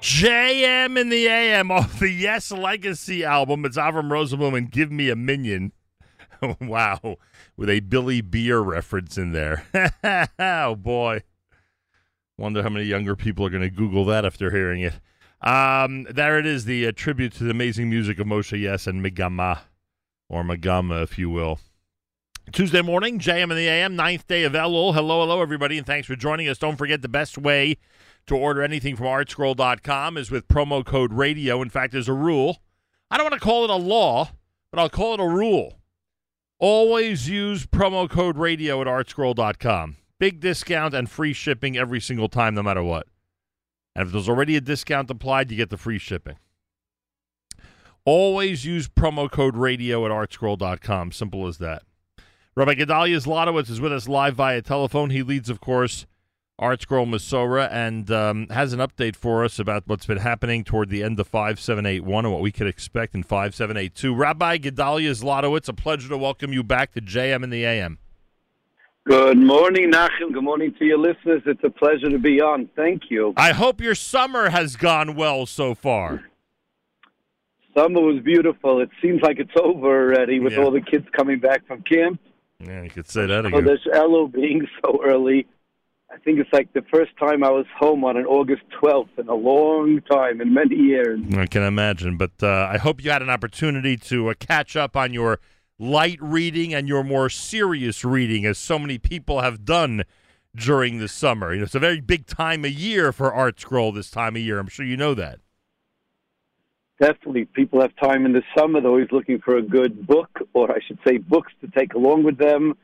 JM in the AM off the Yes Legacy album. It's Avram Rosenblum and Give Me a Minion. wow. With a Billy Beer reference in there. oh, boy. Wonder how many younger people are going to Google that after hearing it. Um, there it is, the uh, tribute to the amazing music of Moshe Yess and Megama, or Megama, if you will. Tuesday morning, JM in the AM, ninth day of Elul. Hello, hello, everybody, and thanks for joining us. Don't forget the best way to order anything from artscroll.com is with promo code radio. In fact, there's a rule. I don't want to call it a law, but I'll call it a rule. Always use promo code radio at artscroll.com. Big discount and free shipping every single time, no matter what. And if there's already a discount applied, you get the free shipping. Always use promo code radio at artscroll.com. Simple as that. Rabbi Gedalia Zlotowitz is with us live via telephone. He leads, of course, ArtScroll Masora and um, has an update for us about what's been happening toward the end of 5781 and what we could expect in 5782. Rabbi Gedalia Zlotowitz, a pleasure to welcome you back to JM in the AM. Good morning, Nachum. Good morning to your listeners. It's a pleasure to be on. Thank you. I hope your summer has gone well so far. Summer was beautiful. It seems like it's over already with Yeah. all the kids coming back from camp. Yeah, you could say that Oh, again. there's Elul being so early. I think it's like the first time I was home on an August 12th in a long time, in many years. I can imagine, but uh, I hope you had an opportunity to uh, catch up on your light reading and your more serious reading, as so many people have done during the summer. You know, it's a very big time of year for Art Scroll this time of year. I'm sure you know that. Definitely, people have time in the summer. They're always looking for a good book, or I should say, books to take along with them,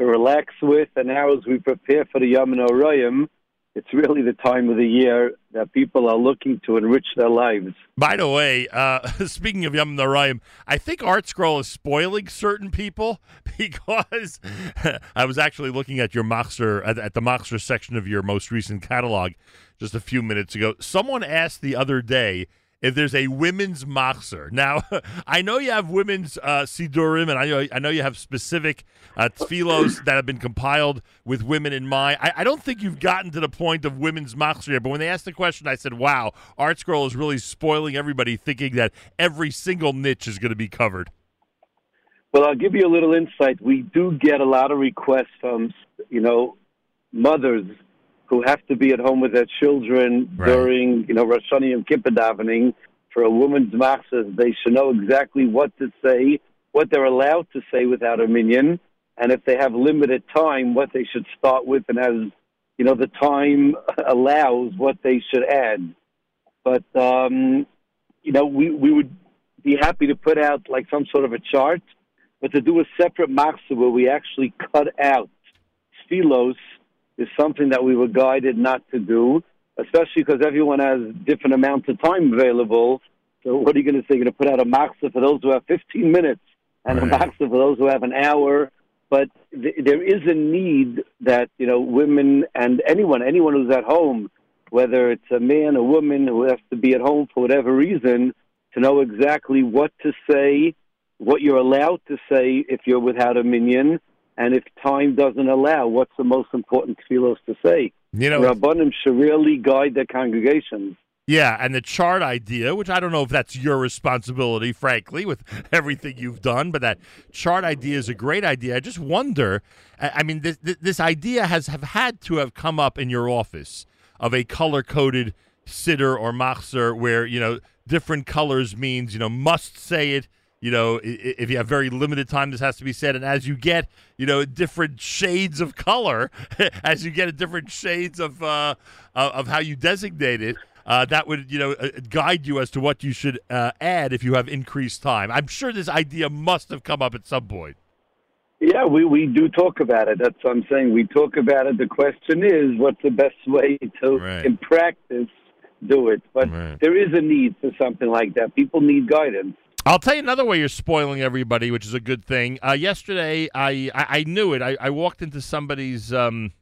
to relax with. And now, as we prepare for the Yom Noraim, it's really the time of the year that people are looking to enrich their lives. By the way, uh, speaking of Yom Narayim, I think Art Scroll is spoiling certain people because I was actually looking at your Machzer, at, at the Machzer section of your most recent catalog just a few minutes ago. Someone asked the other day if there's a women's Machzer. Now, I know you have women's uh, Sidurim, and I know, I know you have specific uh, that have been compiled with women in mind. I, I don't think you've gotten to the point of women's Machzer yet, but when they asked the question, I said, wow, Art Scroll is really spoiling everybody thinking that every single niche is going to be covered. Well, I'll give you a little insight. We do get a lot of requests from, you know, mothers who have to be at home with their children Right. during, you know, Rosh Hashanah and Kippur davening for a woman's machzor. They should know exactly what to say, what they're allowed to say without a minion, and if they have limited time, what they should start with, and as you know, the time allows, what they should add. But um, you know, we we would be happy to put out like some sort of a chart, but to do a separate machzor where we actually cut out sthilos is something that we were guided not to do, especially because everyone has different amounts of time available. So what are you going to say? You're going to put out a machzor for those who have 15 minutes and a Right. machzor for those who have an hour. But th- there is a need that you know women and anyone, anyone who's at home, whether it's a man, or a woman who has to be at home for whatever reason, to know exactly what to say, what you're allowed to say if you're without a minion, and if time doesn't allow, what's the most important tefillos to say. You know, Rabbanim should really guide their congregations. Yeah, and the chart idea, which I don't know if that's your responsibility, frankly, with everything you've done, but that chart idea is a great idea. I just wonder. I mean, this this this idea has have had to have come up in your office of a color coded siddur or machzer, where you know different colors means you know must say it. You know, if you have very limited time, this has to be said. And as you get, you know, different shades of color, as you get different shades of uh, of of how you designate it, uh, that would you know uh, guide you as to what you should uh, add if you have increased time. I'm sure this idea must have come up at some point. Yeah, we, we do talk about it. That's what I'm saying. We talk about it. The question is, what's the best way to, Right. in practice, do it? But Right. there is a need for something like that. People need guidance. I'll tell you another way you're spoiling everybody, which is a good thing. Uh, yesterday, I, I I knew it. I, I walked into somebody's um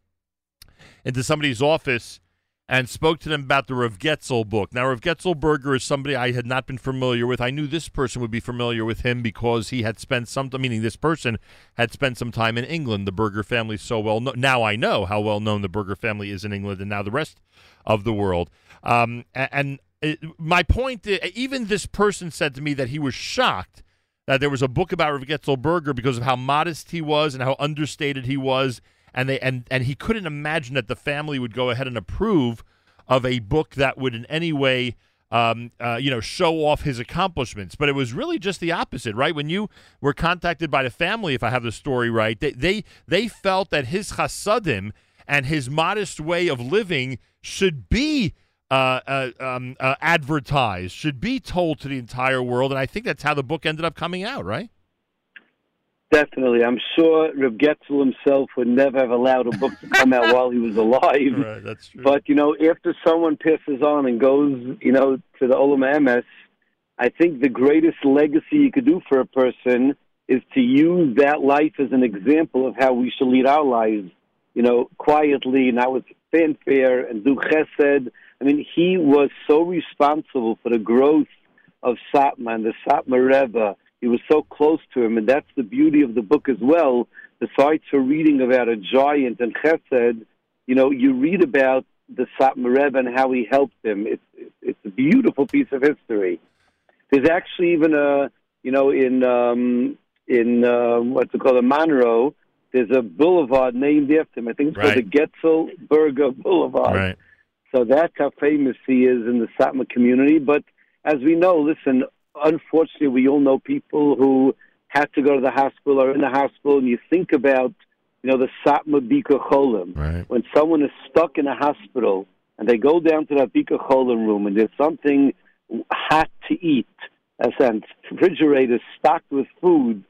into somebody's office and spoke to them about the Rav Getzel book. Now, Rav Getzel Berger is somebody I had not been familiar with. I knew this person would be familiar with him because he had spent some, meaning this person had spent some time in England. The Berger family is so well known. Now I know how well known the Berger family is in England and now the rest of the world. Um, and it, my point, even this person said to me that he was shocked that there was a book about Berger because of how modest he was and how understated he was, and they and and he couldn't imagine that the family would go ahead and approve of a book that would in any way um, uh, you know, show off his accomplishments. But it was really just the opposite, right? When you were contacted by the family, if I have the story right, they they, they felt that his chasadim and his modest way of living should be uh, uh, um, uh, advertised, should be told to the entire world. And I think that's how the book ended up coming out, right? Definitely. I'm sure Reb Getzel himself would never have allowed a book to come out while he was alive. Right, that's true. But, you know, after someone passes on and goes, you know, to the Olam Emes, I think the greatest legacy you could do for a person is to use that life as an example of how we should lead our lives, you know, quietly, not with fanfare and do chesed. I mean, he was so responsible for the growth of Satmar and the Satmar Rebbe he was so close to him, and that's the beauty of the book as well. Besides for reading about a giant and Chesed, you know, you read about the Satmar Rebbe and how he helped him. It's it's a beautiful piece of history. There's actually even a you know in um, in uh, what's it called a Monroe. There's a boulevard named after him. I think it's right. called the Getzel Berger Boulevard. Right. So that's how famous he is in the Satmar community. But as we know, listen, unfortunately, we all know people who had to go to the hospital or in the hospital, and you think about, you know, the Satmar Bikur Cholim. Right. When someone is stuck in a hospital and they go down to that Bikur Cholim room and there's something hot to eat, as and refrigerators stocked with food,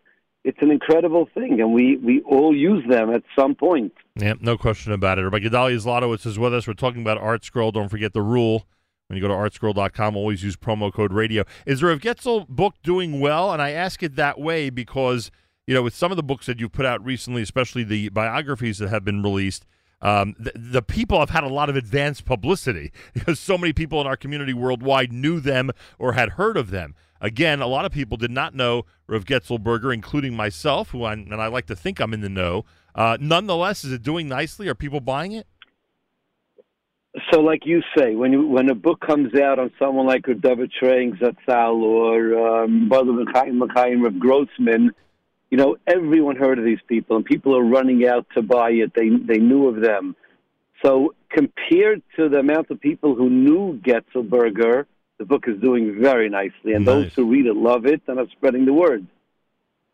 it's an incredible thing, and we, we all use them at some point. Yeah, no question about it. Rabbi Gedalia Zlotowitz is with us. We're talking about Art Scroll. Don't forget the rule when you go to artscroll.com, always use promo code radio. Is the Rav Getzel book doing well? And I ask it that way because, you know, with some of the books that you've put out recently, especially the biographies that have been released, um, the, the, people have had a lot of advanced publicity because so many people in our community worldwide knew them or had heard of them. Again, a lot of people did not know Rav Getzel Berger, including myself, who I'm, and I like to think I'm in the know. Uh, nonetheless, is it doing nicely? Are people buying it? so like you say, when you, when a book comes out on someone like David Trenk Zatzal or um, Balav Chaim of Grossman, you know, everyone heard of these people, and people are running out to buy it. They they knew of them. So compared to the amount of people who knew Getzel Berger, the book is doing very nicely, and nice. those who read it love it and are spreading the word.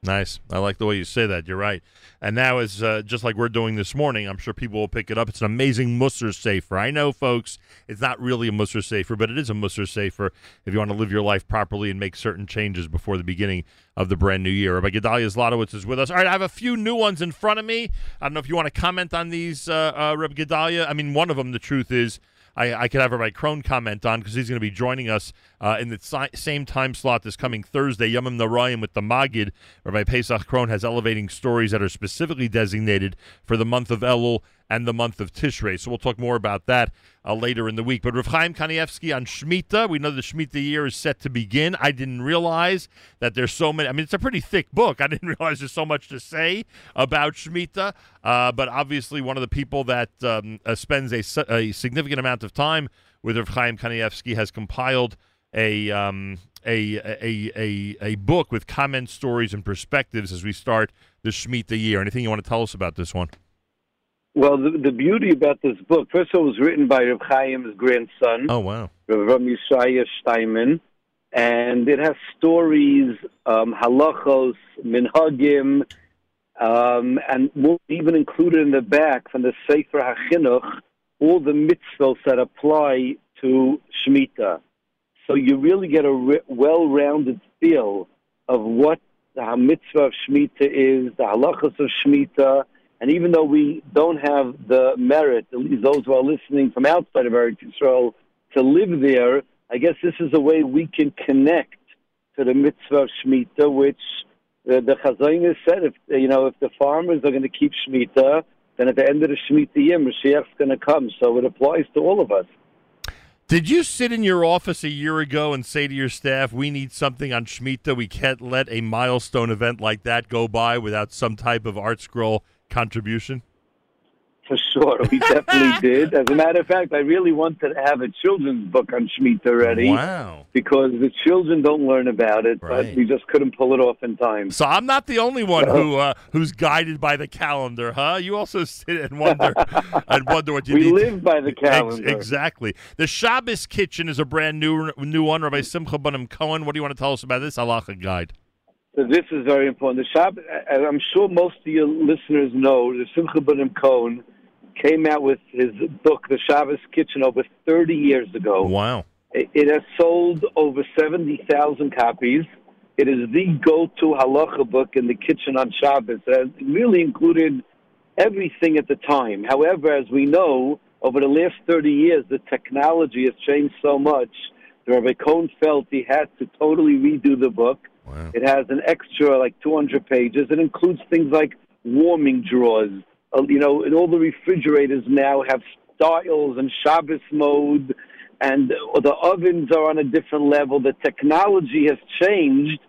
Nice. I like the way you say that. You're right. And now, is uh, just like we're doing this morning, I'm sure people will pick it up. It's an amazing Musar sefer. I know, folks, it's not really a Musar sefer, but it is a Musar sefer if you want to live your life properly and make certain changes before the beginning of the brand new year. Rabbi Gedalia Zlotowitz is with us. All right, I have a few new ones in front of me. I don't know if you want to comment on these, uh, uh, Gedalia. I mean, one of them, the truth is, I, I could have Rabbi Krohn comment on because he's going to be joining us uh, in the si- same time slot this coming Thursday, Yomim Noraim with the Magid. Rabbi Pesach Krohn has elevating stories that are specifically designated for the month of Elul and the month of Tishrei. So we'll talk more about that uh, later in the week. But Rav Chaim Kanievsky on Shemitah, we know the Shemitah year is set to begin. I didn't realize that there's so many. I mean, it's a pretty thick book. I didn't realize there's so much to say about Shemitah. Uh, but obviously, one of the people that um, uh, spends a, a, significant amount of time with Rav Chaim Kanievsky has compiled a. Um, a, a, a, a book with comment stories and perspectives as we start the Shemitah year. Anything you want to tell us about this one? Well, the, the beauty about this book, first of all, it was written by Rav Chaim's grandson. Oh, wow. Rav Yishaya Steinman. And it has stories, um, halachos, minhagim, um, and even included in the back from the Sefer HaChinuch all the mitzvahs that apply to Shemitah. So you really get a re- well-rounded feel of what the mitzvah of Shemitah is, the halachos of Shemitah, and even though we don't have the merit, at least those who are listening from outside of Eretz Yisrael, to live there, I guess this is a way we can connect to the mitzvah of Shemitah, which uh, the, the Chazon said, if you know, if the farmers are going to keep Shemitah, then at the end of the Shemitah year, Mashiach's going to come. So it applies to all of us. Did you sit in your office a year ago and say to your staff, "We need something on Shemitah. We can't let a milestone event like that go by without some type of art scroll contribution? For sure, we definitely did. As a matter of fact, I really wanted to have a children's book on Shemitah already. Wow. Because the children don't learn about it, Right. but we just couldn't pull it off in time. So I'm not the only one who uh, who's guided by the calendar, huh? You also sit and wonder and wonder what you We need. to- live by the Ex- calendar. exactly. The Shabbos Kitchen is a brand new new one. Rabbi Simcha Bunim Cohen. What do you want to tell us about this halacha guide? This is very important. The Shab, as I'm sure most of your listeners know, the Simcha Bunim Cohen came out with his book, The Shabbos Kitchen, over 30 years ago. Wow. It it has sold over 70,000 copies. It is the go-to halacha book in the kitchen on Shabbos. It really included everything at the time. However, as we know, over the last 30 years, the technology has changed so much. that Rabbi Cohen felt he had to totally redo the book. Wow. It has an extra like 200 pages. It includes things like warming drawers. Uh, you know, and all the refrigerators now have styles and Shabbos mode, and the ovens are on a different level. The technology has changed,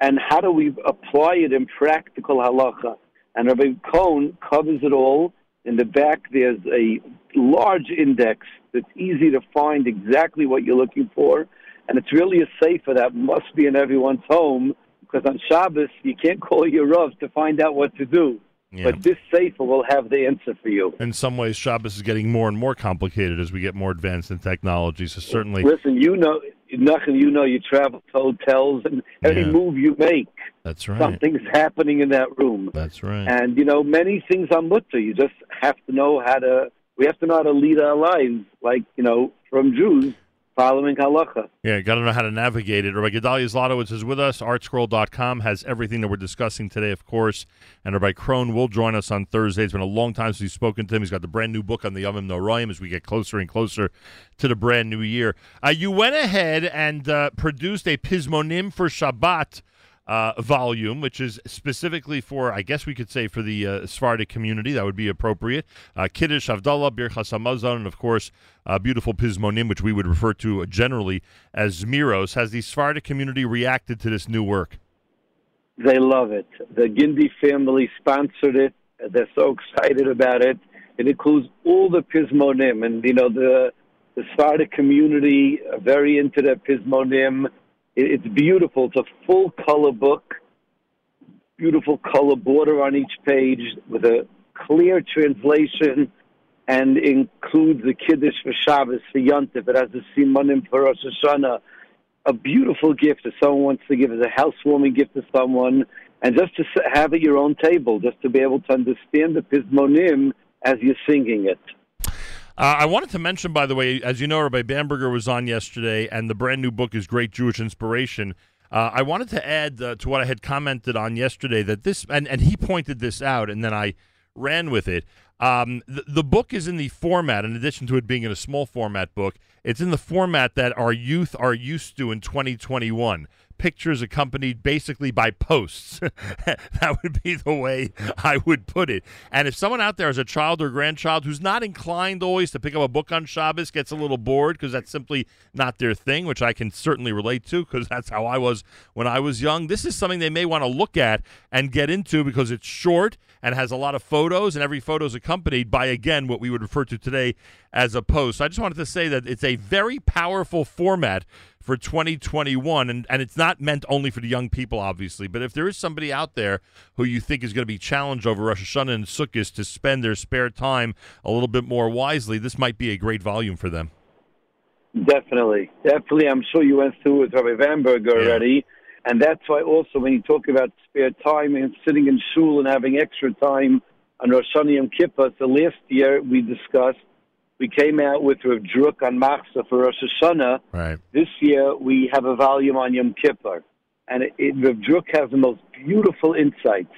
and how do we apply it in practical halacha? And Rabbi Cohen covers it all. In the back, there's a large index that's easy to find exactly what you're looking for. And it's really a sefer that must be in everyone's home because on Shabbos, you can't call your Rav to find out what to do. Yeah. But this sefer will have the answer for you. In some ways, Shabbos is getting more and more complicated as we get more advanced in technology. So certainly, Listen, you know, nothing. You know, you travel to hotels, and every Yeah. move you make, that's right. something's happening in that room. That's right. And you know, many things are mutar. You just have to know how to. We have to know how to lead our lives, like you know, from Jews following halacha. Yeah, got to know how to navigate it. Rabbi Gedalia Zlotowitz is with us. Artscroll.com has everything that we're discussing today, of course. And Rabbi Krohn will join us on Thursday. It's been a long time since we've spoken to him. He's got the brand new book on the Yomim Noraim as we get closer and closer to the brand new year. Uh, you went ahead and uh, produced a Pismonim for Shabbat uh, volume, which is specifically for, I guess we could say, for the uh, Sephardic community. That would be appropriate. Uh, Kiddush, Havdalah, Birchas Hamazon, and of course, uh, beautiful Pismonim, which we would refer to generally as Zmiros. Has the Sephardic community reacted to this new work? They love it. The Gindi family sponsored it. They're so excited about it. It includes all the Pismonim, and you know the the Sephardic community very into the Pismonim. It, it's beautiful. It's a full color book, beautiful color border on each page with a clear translation, and includes the Kiddush for Shabbos for Yontif. It has the Simonim for Rosh Hashanah a beautiful gift if someone wants to give as a housewarming gift to someone, and just to have at your own table, just to be able to understand the pismonim as you're singing it. Uh, I wanted to mention, by the way, as you know, Rabbi Bamberger was on yesterday, and the brand new book is Great Jewish Inspiration. Uh, I wanted to add uh, to what I had commented on yesterday that this, and, and he pointed this out, and then I ran with it. Um, the, the book is in the format, in addition to it being in a small format book, it's in the format that our youth are used to in 2021. Pictures accompanied basically by posts. that would be the way I would put it. And if someone out there is a child or grandchild who's not inclined always to pick up a book on Shabbos, gets a little bored because that's simply not their thing, which I can certainly relate to because that's how I was when I was young, this is something they may want to look at and get into because it's short and has a lot of photos, and every photo is accompanied by, again, what we would refer to today as a post. So I just wanted to say that it's a very powerful format for 2021, and, and it's not meant only for the young people, obviously. But if there is somebody out there who you think is going to be challenged over Rosh Hashanah and Sukkot to spend their spare time a little bit more wisely, this might be a great volume for them. Definitely, definitely. I'm sure you went through with Rabbi Vanberg already, and that's why also when you talk about spare time and sitting in shul and having extra time on Rosh Hashanah Yom Kippur. So last year we discussed, we came out with Rav Druk on Machzor for Rosh Hashanah. Right. This year we have a volume on Yom Kippur, and it, it, Rav Druk has the most beautiful insights.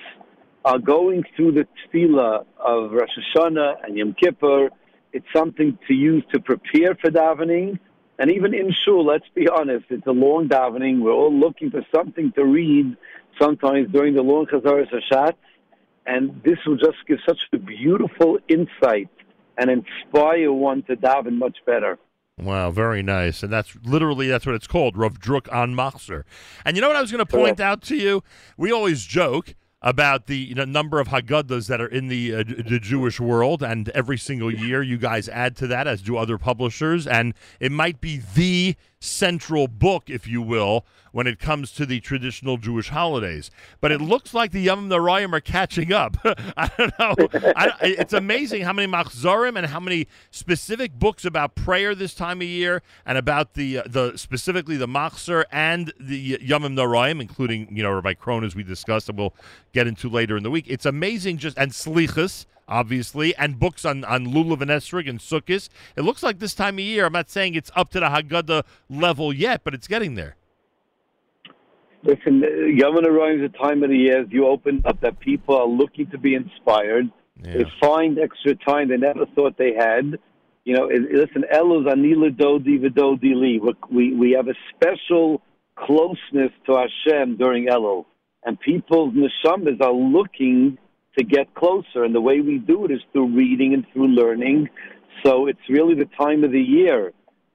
Uh, going through the tefillah of Rosh Hashanah and Yom Kippur, it's something to use to prepare for davening. And even in shul, let's be honest, it's a long davening. We're all looking for something to read sometimes during the long Chazaras Hashatz. And this will just give such a beautiful insight and inspire one to daven much better. Wow, very nice. And that's literally that's what it's called, Rav Druk on Machzer. And you know what I was going to point out to you? We always joke about the you know, number of Haggadahs that are in the, uh, the Jewish world, and every single year you guys add to that, as do other publishers, and it might be the central book, if you will, when it comes to the traditional Jewish holidays. But it looks like the Yom Narayim are catching up. I don't know. I, it's amazing how many machzorim and how many specific books about prayer this time of year and about the uh, the specifically the machzor and the Yom Narayim, including you know Rabbi Krohn as we discussed, and we'll get into later in the week. It's amazing, just and slichas obviously, and books on, on Lulav and Esrig and Sukkot. It looks like this time of year, I'm not saying it's up to the Haggadah level yet, but it's getting there. Listen, uh, Yom Narayim is a time of the year you open up that people are looking to be inspired. Yeah. They find extra time they never thought they had. You know, listen, Elul Ani L'Dodi V'Dodi Li. We, we have a special closeness to Hashem during Elul. And people's neshamas are looking to get closer. And the way we do it is through reading and through learning. So it's really the time of the year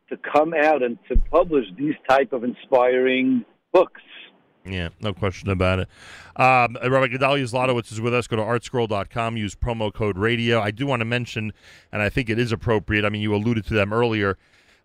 to come out and to publish these type of inspiring books. Yeah, no question about it. Um, Rabbi Gedalia Zlotowitz is with us. Go to artscroll.com, use promo code radio. I do want to mention, and I think it is appropriate, I mean, you alluded to them earlier,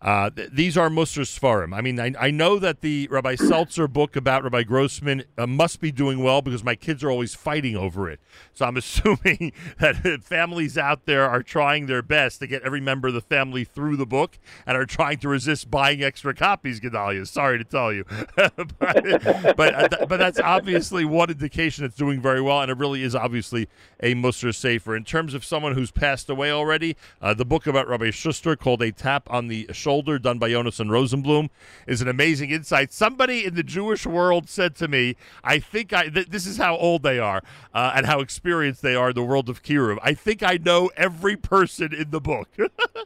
uh, th- these are Musar Sfarim. I mean, I, I, know that the Rabbi Seltzer book about Rabbi Grossman uh, must be doing well because my kids are always fighting over it. So I'm assuming that families out there are trying their best to get every member of the family through the book and are trying to resist buying extra copies, Gedalia. Sorry to tell you. but but, uh, but that's obviously one indication it's doing very well, and it really is obviously a Musar Sefer. In terms of someone who's passed away already, uh, the book about Rabbi Schuster called A Tap on the Shoulder Shoulder, done by Yonason Rosenblum, is an amazing insight. Somebody in the Jewish world said to me, I think I, th- this is how old they are uh, and how experienced they are in the world of Kiruv. I think I know every person in the book.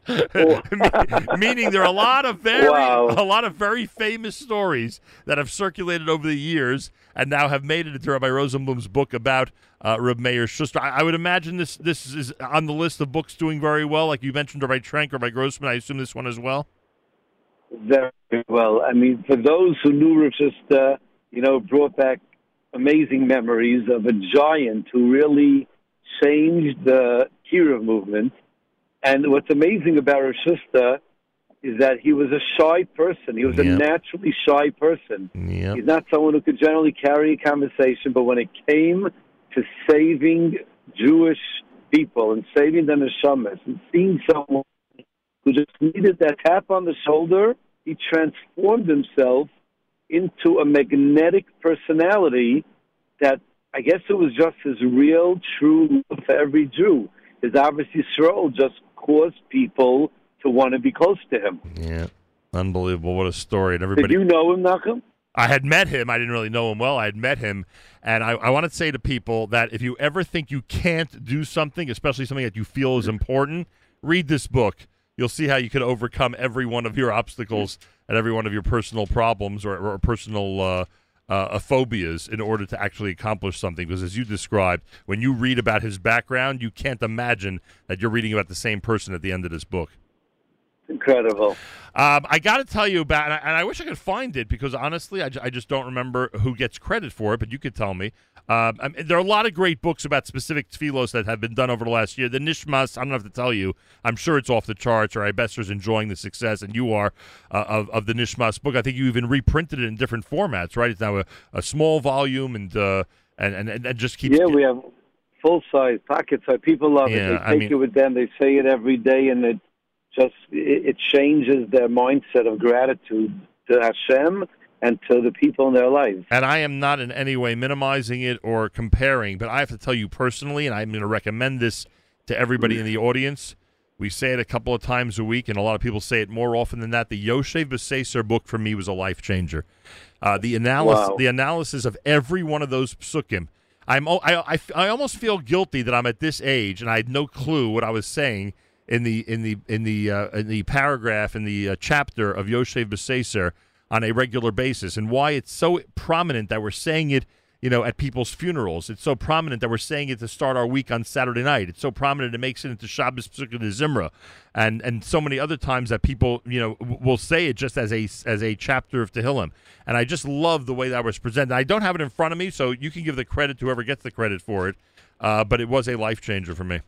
Meaning there are a lot of very, wow. a lot of very famous stories that have circulated over the years and now have made it into Rabbi Rosenblum's book about uh, Reb Meir Schuster. I, I, would imagine this this is on the list of books doing very well. Like you mentioned, Rabbi Trenk or by Grossman. I assume this one as well. Very well. I mean, for those who knew Rav you know, brought back amazing memories of a giant who really changed the Kiruv movement. And what's amazing about Rav is that he was a shy person. He was yep. a naturally shy person. Yep. He's not someone who could generally carry a conversation, but when it came to saving Jewish people and saving the neshamas and seeing someone who just needed that tap on the shoulder, he transformed himself into a magnetic personality that I guess it was just his real, true love for every Jew. His obviously Yisrael just caused people to want to be close to him. Yeah, unbelievable! What a story! And everybody. Did you know him, Nachum? I had met him. I didn't really know him well. I had met him, and I, I want to say to people that if you ever think you can't do something, especially something that you feel is important, read this book you'll see how you can overcome every one of your obstacles and every one of your personal problems or, or personal uh, uh, phobias in order to actually accomplish something. Because as you described, when you read about his background, you can't imagine that you're reading about the same person at the end of this book. Incredible. Um, I got to tell you about, and I, and I, wish I could find it because honestly, I, I, just don't remember who gets credit for it. But you could tell me. Um, I mean, there are a lot of great books about specific tefillos that have been done over the last year. The Nishmas, I don't have to tell you. I'm sure it's off the charts. Or Ibesser's enjoying the success, and you are uh, of, of the Nishmas book. I think you even reprinted it in different formats. Right? It's now a, a small volume, and, uh, and and and just keeps. Yeah, we have full size pocket size. People love yeah, it. They take I mean, it with them. They say it every day, and it just it, changes their mindset of gratitude to Hashem and to the people in their lives. And I am not in any way minimizing it or comparing, but I have to tell you personally, and I'm going to recommend this to everybody in the audience. We say it a couple of times a week, and a lot of people say it more often than that. The Yoshev Beseser book for me was a life changer. Uh, the analysis, wow. the analysis of every one of those psukim. I'm, I, I, I almost feel guilty that I'm at this age and I had no clue what I was saying in the in the in the uh, in the paragraph in the uh, chapter of Yoshev Beseser on a regular basis, and why it's so prominent that we're saying it you know, at people's funerals. It's so prominent that we're saying it to start our week on Saturday night. It's so prominent it makes it into Shabbos Pesukei Dezimra, and and so many other times that people, you know, will say it just as a as a chapter of Tehillim. And I just love the way that was presented. I don't have it in front of me, so you can give the credit to whoever gets the credit for it. Uh, but it was a life changer for me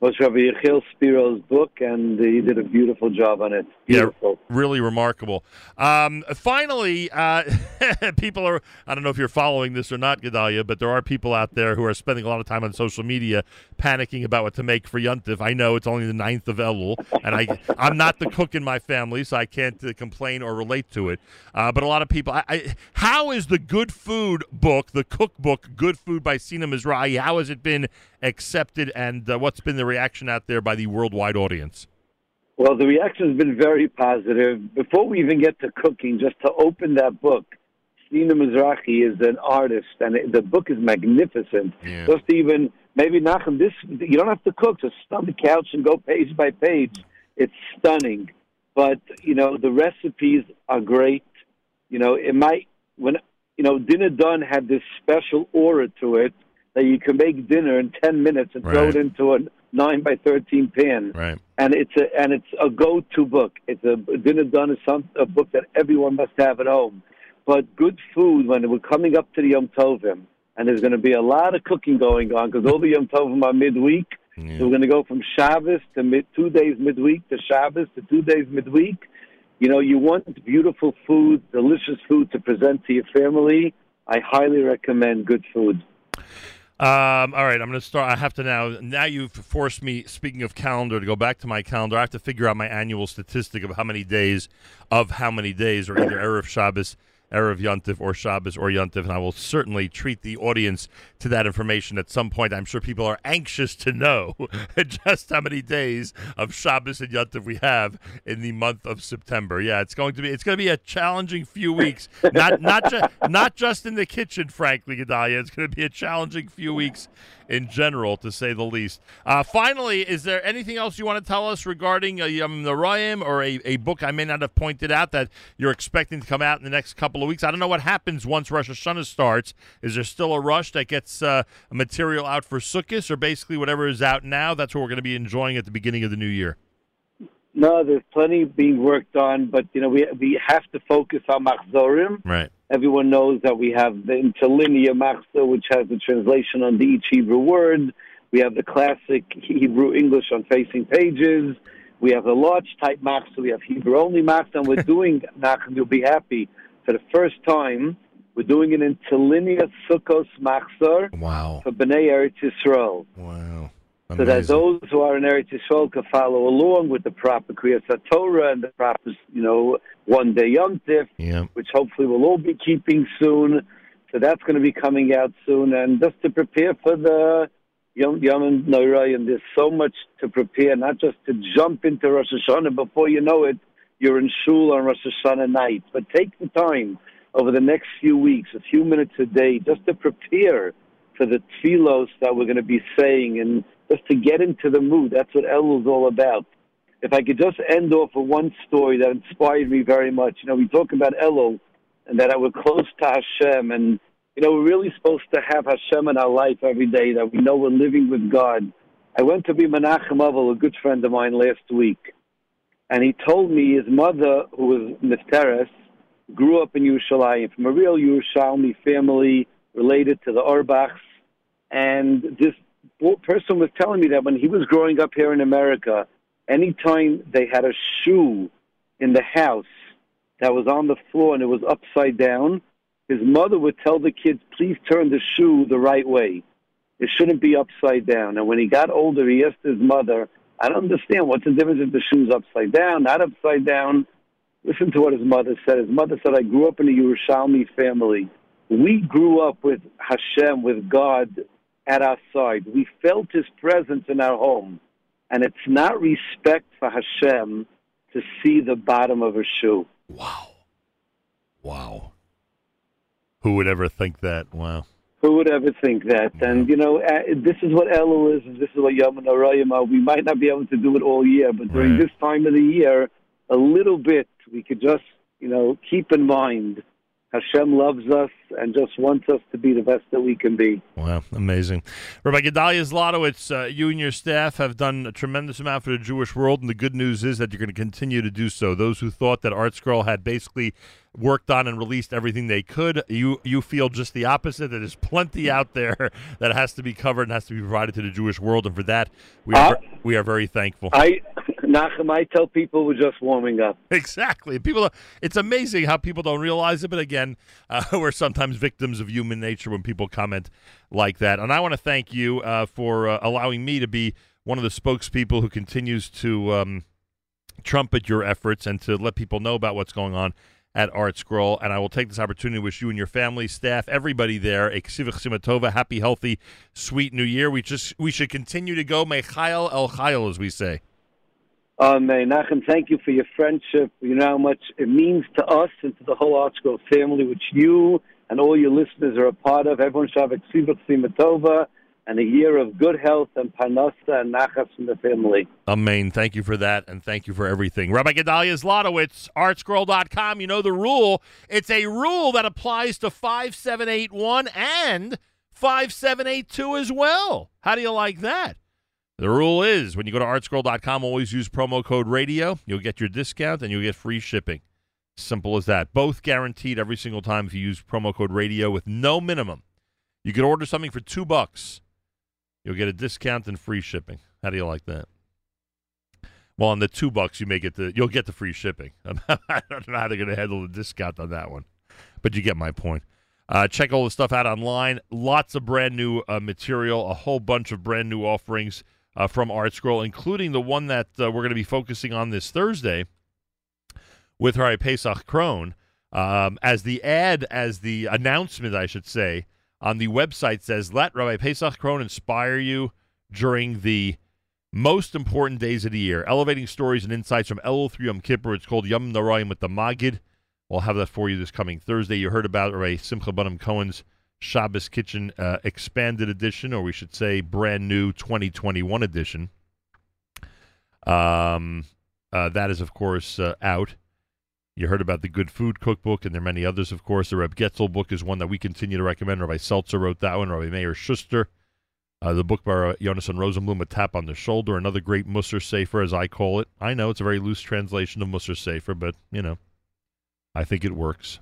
was Rabbi Yechiel Spiro's book, and he did a beautiful job on it. Beautiful. Yeah, really remarkable. Um, finally, uh, people are, I don't know if you're following this or not, Gedalia, but there are people out there who are spending a lot of time on social media panicking about what to make for Yuntif. I know it's only the 9th of Elul, and I, I'm not the cook in my family, so I can't uh, complain or relate to it. Uh, but a lot of people, I, I, how is the Good Food book, the cookbook, Good Food by Sina Mizrahi, how has it been accepted, and uh, what's been the reaction out there by the worldwide audience? Well, the reaction has been very positive. Before we even get to cooking, just to open that book, Sina Mizrahi is an artist, and the book is magnificent. Yeah. Just even maybe Nachum, this you don't have to cook; just sit on the couch and go page by page. It's stunning, but you know the recipes are great. You know, it might when you know Dinner Done had this special aura to it that you can make dinner in ten minutes and right. throw it into a nine by thirteen pan. Right. And it's a and it's a go-to book. It's a dinner done is some a book that everyone must have at home. But good food when we're coming up to the Yom Tovim, and there's going to be a lot of cooking going on because all the Yom Tovim are midweek. Yeah. So we're going to go from Shabbos to mid, two days midweek to Shabbos to two days midweek. You know, you want beautiful food, delicious food to present to your family. I highly recommend good food. Um, all right, I'm going to start. I have to now. Now you've forced me. Speaking of calendar, to go back to my calendar, I have to figure out my annual statistic of how many days of how many days are either erev Shabbos Erev Yontif or Shabbos or Yontif, and I will certainly treat the audience to that information at some point. I'm sure people are anxious to know just how many days of Shabbos and Yontif we have in the month of September. Yeah, it's going to be it's going to be a challenging few weeks. Not not just not just in the kitchen, frankly, Gedalia. It's going to be a challenging few weeks in general, to say the least. Uh, finally, is there anything else you want to tell us regarding uh, um, the Rayim or a, a book I may not have pointed out that you're expecting to come out in the next couple of weeks? I don't know what happens once Rosh Hashanah starts. Is there still a rush that gets uh, material out for Sukkot, or basically whatever is out now? That's what we're going to be enjoying at the beginning of the new year. No, there's plenty being worked on, but you know we we have to focus on Machzorim. Right. Everyone knows that we have the interlinear Machzor, which has the translation on the each Hebrew word. We have the classic Hebrew English on facing pages. We have the large type Machzor. We have Hebrew only Machzor, and we're doing Nachum. You'll be happy for the first time. We're doing an interlinear Sukkos Machzor wow. for Bnei Eretz Yisrael. Wow. Amazing. So that those who are in Eretz Yisrael can follow along with the proper Kriyas Torah and the proper, you know, one day Yom Tif, yeah. which hopefully we'll all be keeping soon. So that's going to be coming out soon, and just to prepare for the Yom Yom Noirah, and there's so much to prepare, not just to jump into Rosh Hashanah before you know it, you're in shul on Rosh Hashanah night, but take the time over the next few weeks, a few minutes a day, just to prepare for the tefillos that we're going to be saying and just to get into the mood. That's what Elul's all about. If I could just end off with one story that inspired me very much. You know, we talk about Elul and that we're close to Hashem, and you know, we're really supposed to have Hashem in our life every day. That we know we're living with God. I went to be Menachem Avel, a good friend of mine, last week, and he told me his mother, who was Nifteres, grew up in Yerushalayim from a real Yerushalmi family related to the Orbachs, and this person was telling me that when he was growing up here in America, anytime they had a shoe in the house that was on the floor and it was upside down, his mother would tell the kids, please turn the shoe the right way. It shouldn't be upside down. And when he got older, he asked his mother, I don't understand. What's the difference if the shoe's upside down, not upside down? Listen to what his mother said. His mother said, I grew up in a Yerushalmi family. We grew up with Hashem, with God at our side. We felt His presence in our home. And it's not respect for Hashem to see the bottom of a shoe. Wow. Wow. Who would ever think that? Wow. Who would ever think that? And, you know, uh, this is what Elul is, and this is what Yom Arayim are. We might not be able to do it all year, but during right. this time of the year, a little bit, we could just, you know, keep in mind Hashem loves us and just wants us to be the best that we can be. Wow, amazing. Rabbi Gedalia Zlotowitz, uh, you and your staff have done a tremendous amount for the Jewish world, and the good news is that you're going to continue to do so. Those who thought that ArtScroll had basically worked on and released everything they could, you you feel just the opposite. That there's plenty out there that has to be covered and has to be provided to the Jewish world, and for that we are, uh, we are very thankful. I Nachum, I tell people we're just warming up. Exactly. People, it's amazing how people don't realize it. But again, uh, we're sometimes victims of human nature when people comment like that. And I want to thank you uh, for uh, allowing me to be one of the spokespeople who continues to um, trumpet your efforts and to let people know about what's going on at ArtScroll. And I will take this opportunity to wish you and your family, staff, everybody there, a Simatova, happy, healthy, sweet new year. We just we should continue to go Mechayel El Chayel, as we say. Amen. Nachum, thank you for your friendship. You know how much it means to us and to the whole ArtScroll family, which you and all your listeners are a part of. Everyone should have a Simatova and a year of good health and parnassah and nachas in the family. Amen. Thank you for that, and thank you for everything. Rabbi Gedalia Zlotowitz, artscroll.com. You know the rule. It's a rule that applies to 5781 and 5782 as well. How do you like that? The rule is when you go to artscroll.com, always use promo code radio. You'll get your discount and you'll get free shipping. Simple as that. Both guaranteed every single time if you use promo code radio with no minimum. You could order something for two bucks. You'll get a discount and free shipping. How do you like that? Well, on the two bucks, you may get the you'll get the free shipping. I don't know how they're going to handle the discount on that one, but you get my point. Uh, check all the stuff out online. Lots of brand new uh, material, a whole bunch of brand new offerings uh, from ArtScroll, including the one that uh, we're going to be focusing on this Thursday with Rabbi Pesach Krohn. Um, as the ad, as the announcement, I should say, on the website says, let Rabbi Pesach Krohn inspire you during the most important days of the year. Elevating stories and insights from Elul through Yom Kippur. It's called Yom Noraim with the Magid. We'll have that for you this coming Thursday. You heard about Rabbi Simcha Bunim Cohen's Shabbos Kitchen uh, expanded edition, or we should say brand new 2021 edition. Um, uh, that is, of course, uh, out. You heard about the Good Food Cookbook, and there are many others, of course. The Reb Getzel book is one that we continue to recommend. Rabbi Seltzer wrote that one. Rabbi Meir Schuster. Uh, the book by Yonason Rosenblum, A Tap on the Shoulder, another great Musar Sefer, as I call it. I know it's a very loose translation of Musar Sefer, but, you know, I think it works.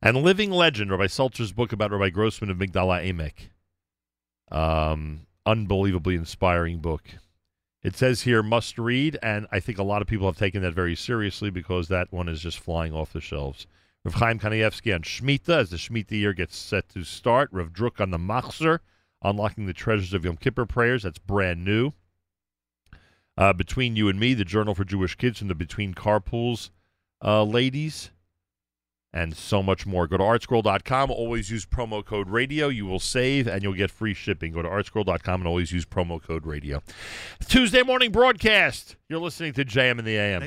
And Living Legend, Rabbi Seltzer's book about Rabbi Grossman of Migdal Emek. Um, unbelievably inspiring book. It says here must read, and I think a lot of people have taken that very seriously because that one is just flying off the shelves. Rav Chaim Kanievsky on Shemitah as the Shemitah year gets set to start. Rav Druk on the Machzor, Unlocking the Treasures of Yom Kippur Prayers. That's brand new. Uh, Between You and Me, the Journal for Jewish Kids from the Between Carpools uh, ladies and so much more. Go to artscroll.com. Always use promo code radio. You will save and you'll get free shipping. Go to artscroll.com and always use promo code radio. Tuesday morning broadcast. You're listening to JM in the AM.